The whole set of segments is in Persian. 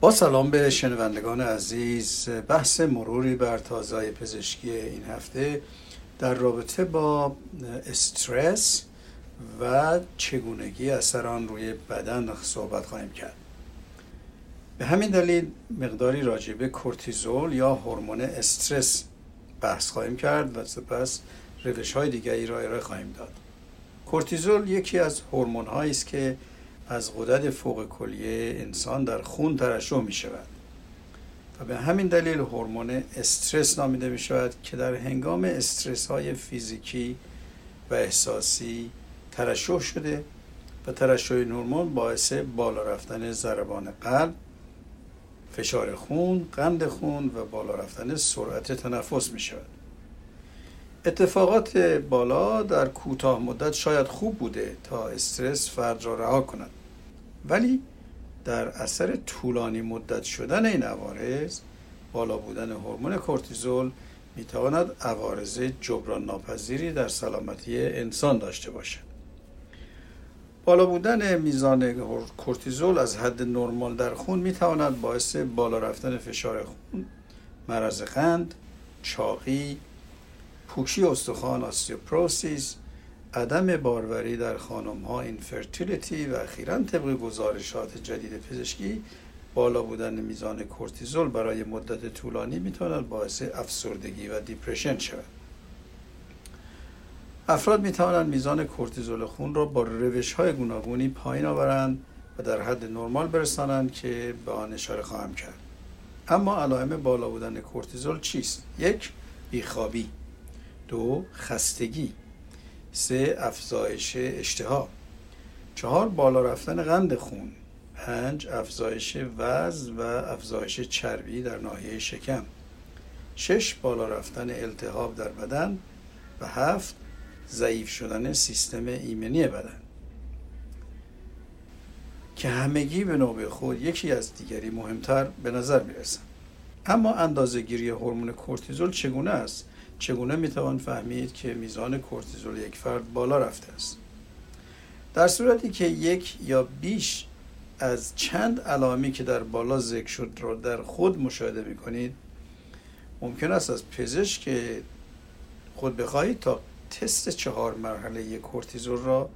با سلام به شنوندگان عزیز. بحث مروری بر تازای پزشکی این هفته در رابطه با استرس و چگونگی اثر آن روی بدن صحبت خواهیم کرد. به همین دلیل مقداری راجع به کورتیزول یا هورمون استرس بحث خواهیم کرد و سپس روش های دیگری را ارائه خواهیم داد. کورتیزول یکی از هورمون است که از غدد فوق کلیه انسان در خون ترشح می شود و به همین دلیل هورمون استرس نامیده می شود که در هنگام استرس های فیزیکی و احساسی ترشح شده و ترشح این هورمون باعث بالا رفتن ضربان قلب فشار خون، قند خون و بالا رفتن سرعت تنفس می شود اتفاقات بالا در کوتاه مدت شاید خوب بوده تا استرس فرد را رها کند. ولی در اثر طولانی مدت شدن این عوارض بالا بودن هورمون کورتیزول می‌تواند عوارض جبران ناپذیری در سلامتی انسان داشته باشد. بالا بودن میزان کورتیزول از حد نرمال در خون می‌تواند باعث بالا رفتن فشار خون مرض قند چاقی پوکی استخوان osteoporosis عدم باروری در خانم ها infertility و اخیرا طبق گزارشات جدید پزشکی بالا بودن میزان کورتیزول برای مدت طولانی می‌تواند باعث افسردگی و depression شود. افراد می توانند میزان کورتیزول خون را با روش های گوناگونی پایین آورند و در حد نرمال برسانند که به آن اشاره خواهم کرد. اما علائم بالا بودن کورتیزول چیست؟ یک بیخوابی. دو خستگی. سه افزایش اشتها. چهار بالا رفتن قند خون. پنج افزایش وزن و افزایش چربی در ناحیه شکم. شش بالا رفتن التهاب در بدن. و هفت ضعیف شدن سیستم ایمنی بدن. که همگی به نوبه خود یکی از دیگری مهمتر به نظر می‌رسند اما اندازه گیری هورمون کورتیزول چگونه است؟ چگونه می‌توان فهمید که میزان کورتیزول یک فرد بالا رفته است؟ در صورتی که یک یا بیش از چند علامی که در بالا ذکر شد را در خود مشاهده می‌کنید ممکن است از پزشک خود بخواهید تا تست چهار مرحله کورتیزول را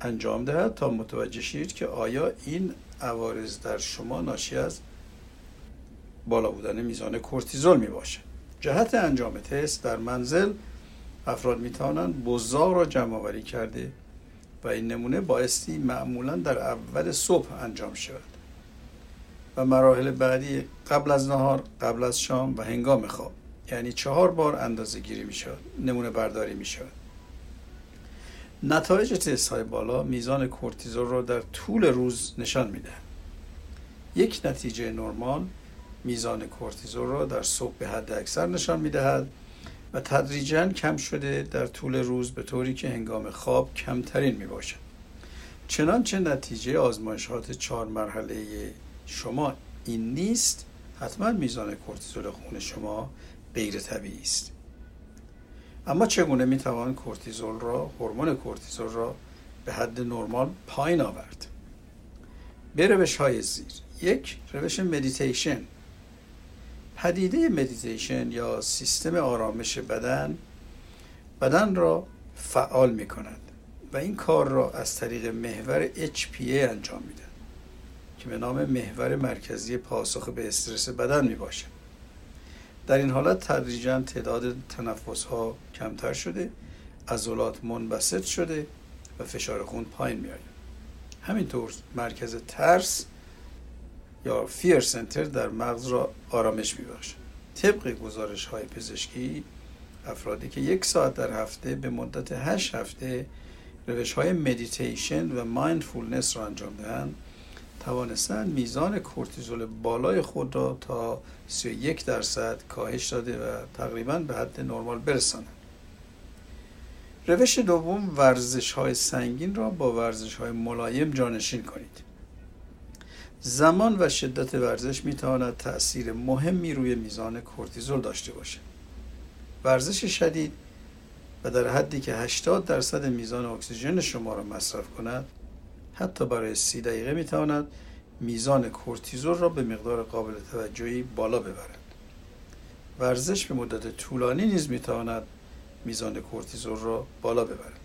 انجام دهد تا متوجه شید که آیا این عوارض در شما ناشی از بالا بودن میزان کورتیزول می باشد جهت انجام تست در منزل افراد می توانند بزاق را جمع آوری کرده و این نمونه بایستی معمولا در اول صبح انجام شود و مراحل بعدی قبل از نهار قبل از شام و هنگام خواب یعنی چهار بار اندازه گیری می شود نمونه برداری می شود نتایج تست های بالا میزان کورتیزول را در طول روز نشان میده یک نتیجه نرمال میزان کورتیزول را در صبح به حد اکثر نشان می‌دهد و تدریجا کم شده در طول روز به طوری که هنگام خواب کمترین می باشد چنانچه نتیجه آزمایشات چهار مرحله شما این نیست حتما میزان کورتیزول خون شما غیر طبیعی است. اما چگونه می توان کورتیزول را هورمون کورتیزول را به حد نرمال پایین آورد؟ به روش های زیر. یک روش مدیتیشن. پدیده مدیتیشن یا سیستم آرامش بدن بدن را فعال می کند و این کار را از طریق محور HPA انجام میده که به نام محور مرکزی پاسخ به استرس بدن می باشه در این حالت تدریجا تعداد تنفس ها کمتر شده عضلات منبسط شده و فشار خون پایین میآید. همینطور مرکز ترس یا fear center در مغز را آرامش می طبق گزارش های پزشکی افرادی که یک ساعت در هفته به مدت هشت هفته روش های مدیتیشن و mindfulness را انجام دهند توانستن میزان کورتیزول بالای خود را تا 31 درصد کاهش داده و تقریبا به حد نرمال برسانند. روش دوم ورزش های سنگین را با ورزش های ملایم جانشین کنید. زمان و شدت ورزش می تواند تأثیر مهمی روی میزان کورتیزول داشته باشد. ورزش شدید و در حدی که 80 درصد میزان اکسیژن شما را مصرف کند حتی برای سی دقیقه می تواند میزان کورتیزول را به مقدار قابل توجهی بالا ببرد. ورزش به مدت طولانی نیز می تواند میزان کورتیزول را بالا ببرد.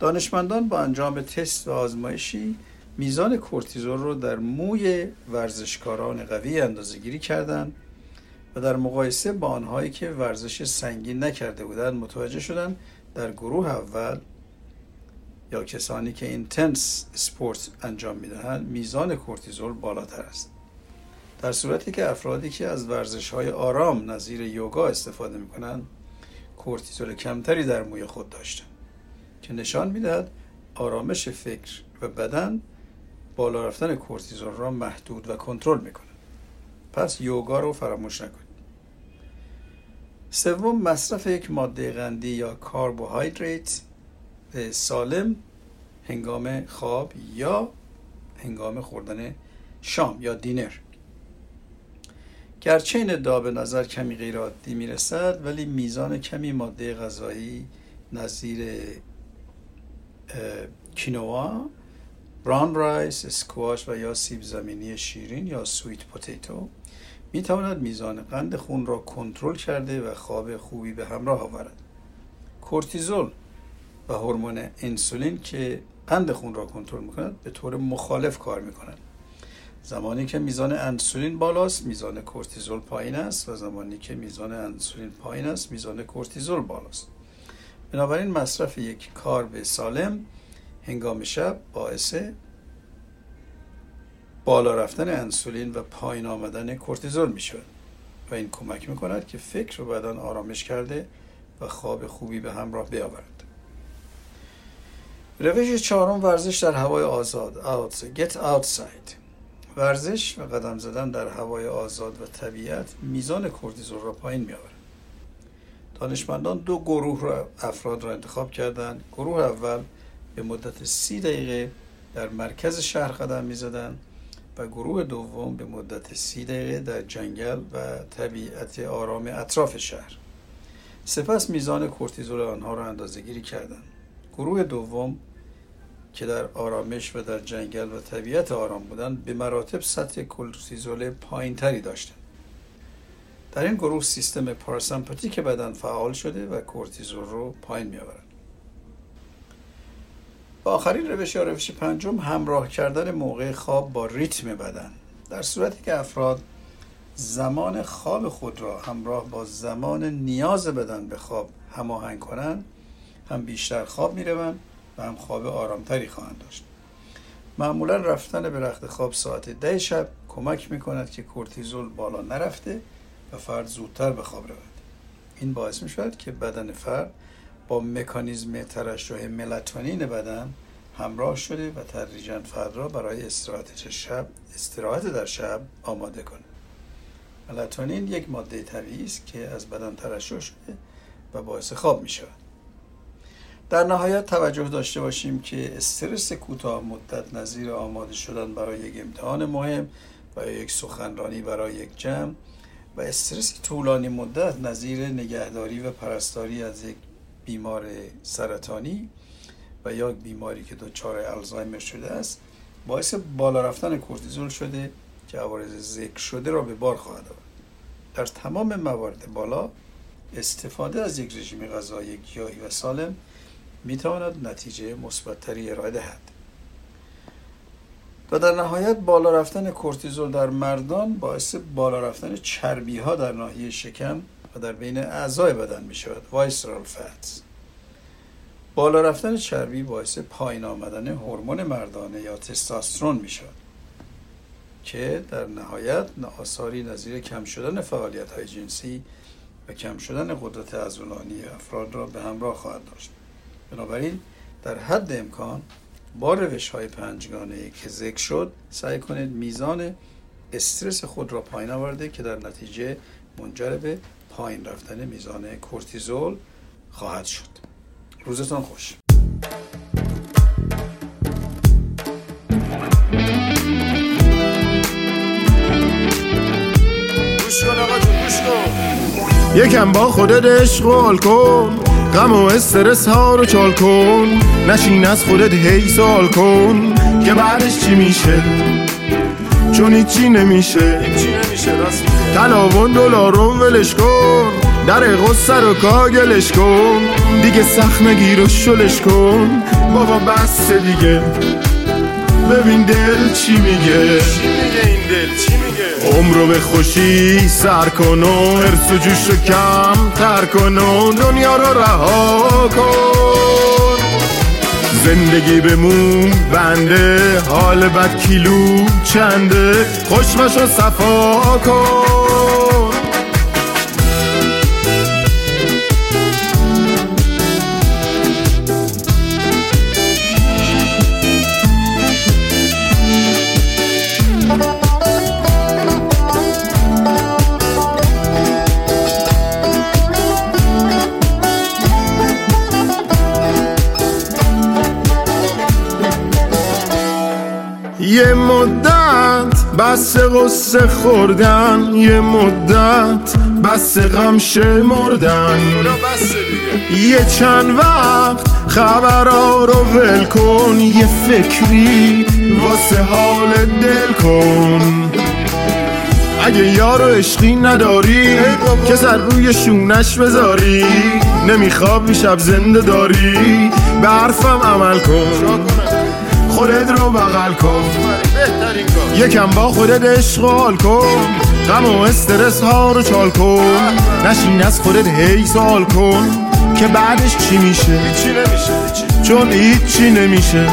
دانشمندان با انجام تست و آزمایشی میزان کورتیزول را در موی ورزشکاران قوی اندازه گیری کردند و در مقایسه با آنهایی که ورزش سنگین نکرده بودند متوجه شدند در گروه اول یا کسانی که intense sport انجام می‌دهند میزان کورتیزول بالاتر است. در صورتی که افرادی که از ورزش های آرام نظیر یوگا استفاده می کنند کورتیزول کمتری در موی خود داشتند که نشان می‌دهد آرامش فکر و بدن بالا رفتن کورتیزول را محدود و کنترل می‌کنه. پس یوگا رو فراموش نکنید. سوم مصرف یک ماده قندی یا کربوهیدرات سالم هنگام خواب یا هنگام خوردن شام یا dinner. گرچه این ادعا به نظر کمی غیر عادی می‌رسد ولی میزان کمی ماده غذایی نظیر کینوا brown rice، squash و یا سیب زمینی شیرین یا sweet potato می تواند میزان قند خون را کنترل کرده و خواب خوبی به همراه آورد. کورتیزول و هورمون انسولین که قند خون را کنترل می‌کند به طور مخالف کار می‌کنند زمانی که میزان انسولین بالاست میزان کورتیزول پایین است و زمانی که میزان انسولین پایین است میزان کورتیزول بالاست بنابراین مصرف یک carb سالم هنگام شب باعث بالا رفتن انسولین و پایین آمدن کورتیزول می شود و این کمک می کند که فکر و بدن آرامش کرده و خواب خوبی به همراه بیاورد. روش چهارم ورزش در هوای آزاد. Get outside. ورزش و قدم زدن در هوای آزاد و طبیعت میزان کورتیزول را پایین می آورد دانشمندان دو گروه را افراد را انتخاب کردند. گروه اول به مدت سی دقیقه در مرکز شهر قدم می زدن و گروه دوم به مدت سی دقیقه در جنگل و طبیعت آرام اطراف شهر. سپس میزان کورتیزول آنها را اندازه گیری کردند. گروه دوم که در آرامش و در جنگل و طبیعت آرام بودند به مراتب سطح کورتیزول پایین تری داشتند. در این گروه سیستم پاراسمپاتیک بدن فعال شده و کورتیزول رو پایین می آورد و آخرین روش یا روش پنجم همراه کردن موقع خواب با ریتم بدن. در صورتی که افراد زمان خواب خود را همراه با زمان نیاز بدن به خواب هماهنگ کنند هم بیشتر خواب می‌روند و هم خواب آرامتری خواهند داشت. معمولا رفتن به رخت خواب ساعت ده شب کمک می کند که کورتیزول بالا نرفته و فرد زودتر به خواب رود. این باعث می شود که بدن فرد با مکانیزم ترشح ملاتونین بدن همراه شده و تدریجا فرد را برای استراحت شب استراحت در شب آماده کنه. ملاتونین یک ماده طبیعی است که از بدن ترشح شده و باعث خواب می شود. در نهایت توجه داشته باشیم که استرس کوتاه مدت نظیر آماده شدن برای یک امتحان مهم و یک سخنرانی برای یک جمع و استرس طولانی مدت نظیر نگهداری و پرستاری از یک بیمار سرطانی و یا بیماری که دچار الزایمر شده است باعث بالا رفتن کورتیزول شده که عوارض ذکر شده را به بار خواهد آورد. در تمام موارد بالا استفاده از یک رژیم غذایی گیاهی و سالم می تواند نتیجه مثبتتری ارائه دهد. و در نهایت بالا رفتن کورتیزول در مردان باعث بالا رفتن چربی ها در ناحیه شکم و در بین اعضای بدن می شود. وایسرال فاتس بالا رفتن چربی باعث پایین آمدن هورمون مردانه یا تستاسترون می شود که در نهایت آثاری نظیر کم شدن فعالیت های جنسی و کم شدن قدرت عضلانی افراد را به همراه خواهد داشت. بنابراین در حد امکان با روش های پنجگانه که ذکر شد سعی کنید میزان استرس خود را پایین آورده که در نتیجه منجر به پایین رفتن میزان کورتیزول خواهد شد. روزتان خوش. یکم با خودت عشق کن غم و استرس ها رو چال کن. نشین از خودت هی سوال کن که بعدش چی میشه؟ چون هیچی نمیشه. تلاون دلار رو ولش کن. در قصه رو کاگلش کن. دیگه سخت نگیر و شلش کن. بابا بس دیگه. ببین دل چی میگه. عمرو به خوشی سر کن و حرس و جوش رو کم تر کن و دنیا رو رها کن. زندگی بمون بنده حال بد کیلو چنده؟ خوشمش و صفا کن. بس قصه خوردن یه مدت بس غم شمردن. یه چند وقت خبرها رو ول کن یه فکری واسه حال دل کن. اگه یارو عشقی نداری که سر روی شونش بذاری نمیخواب شب زنده داری به حرفم عمل کن. خودت رو بغل کن. یکم با خودت اشغال کن. غم و استرس ها رو چال کن. نشین از خودت هی سوال کن. که بعدش چی میشه؟ چون هیچی نمیشه.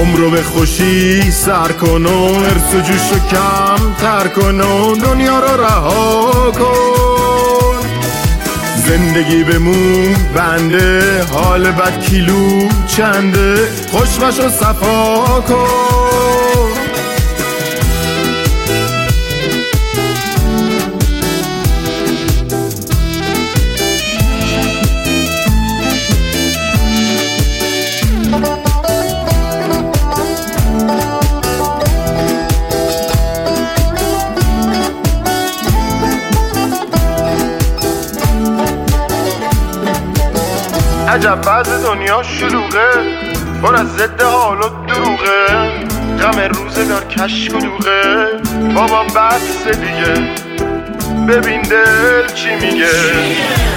عمر رو به خوشی سر کن و ارس و جوش کم تر کن و دنیا رو رها کن. زندگی بمون بنده حال بد کیلو چنده؟ خوشمش و صفا کن. عجب بعض دنیا شلوغه پر از ضد حال و دروغه. غم روزگار کشک و دوغه بابا بس دیگه. ببین دل چی میگه.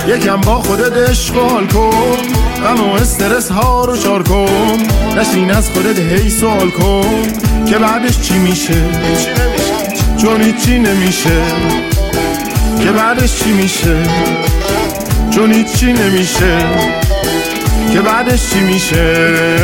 یکم با خودت اشغال کن غم و استرس ها رو چار کن. نشین از خودت هی سوال کن که بعدش چی میشه؟ چون هیچی نمیشه. که بعدش چی میشه؟ چون هیچی نمیشه. که بعدش چی میشه؟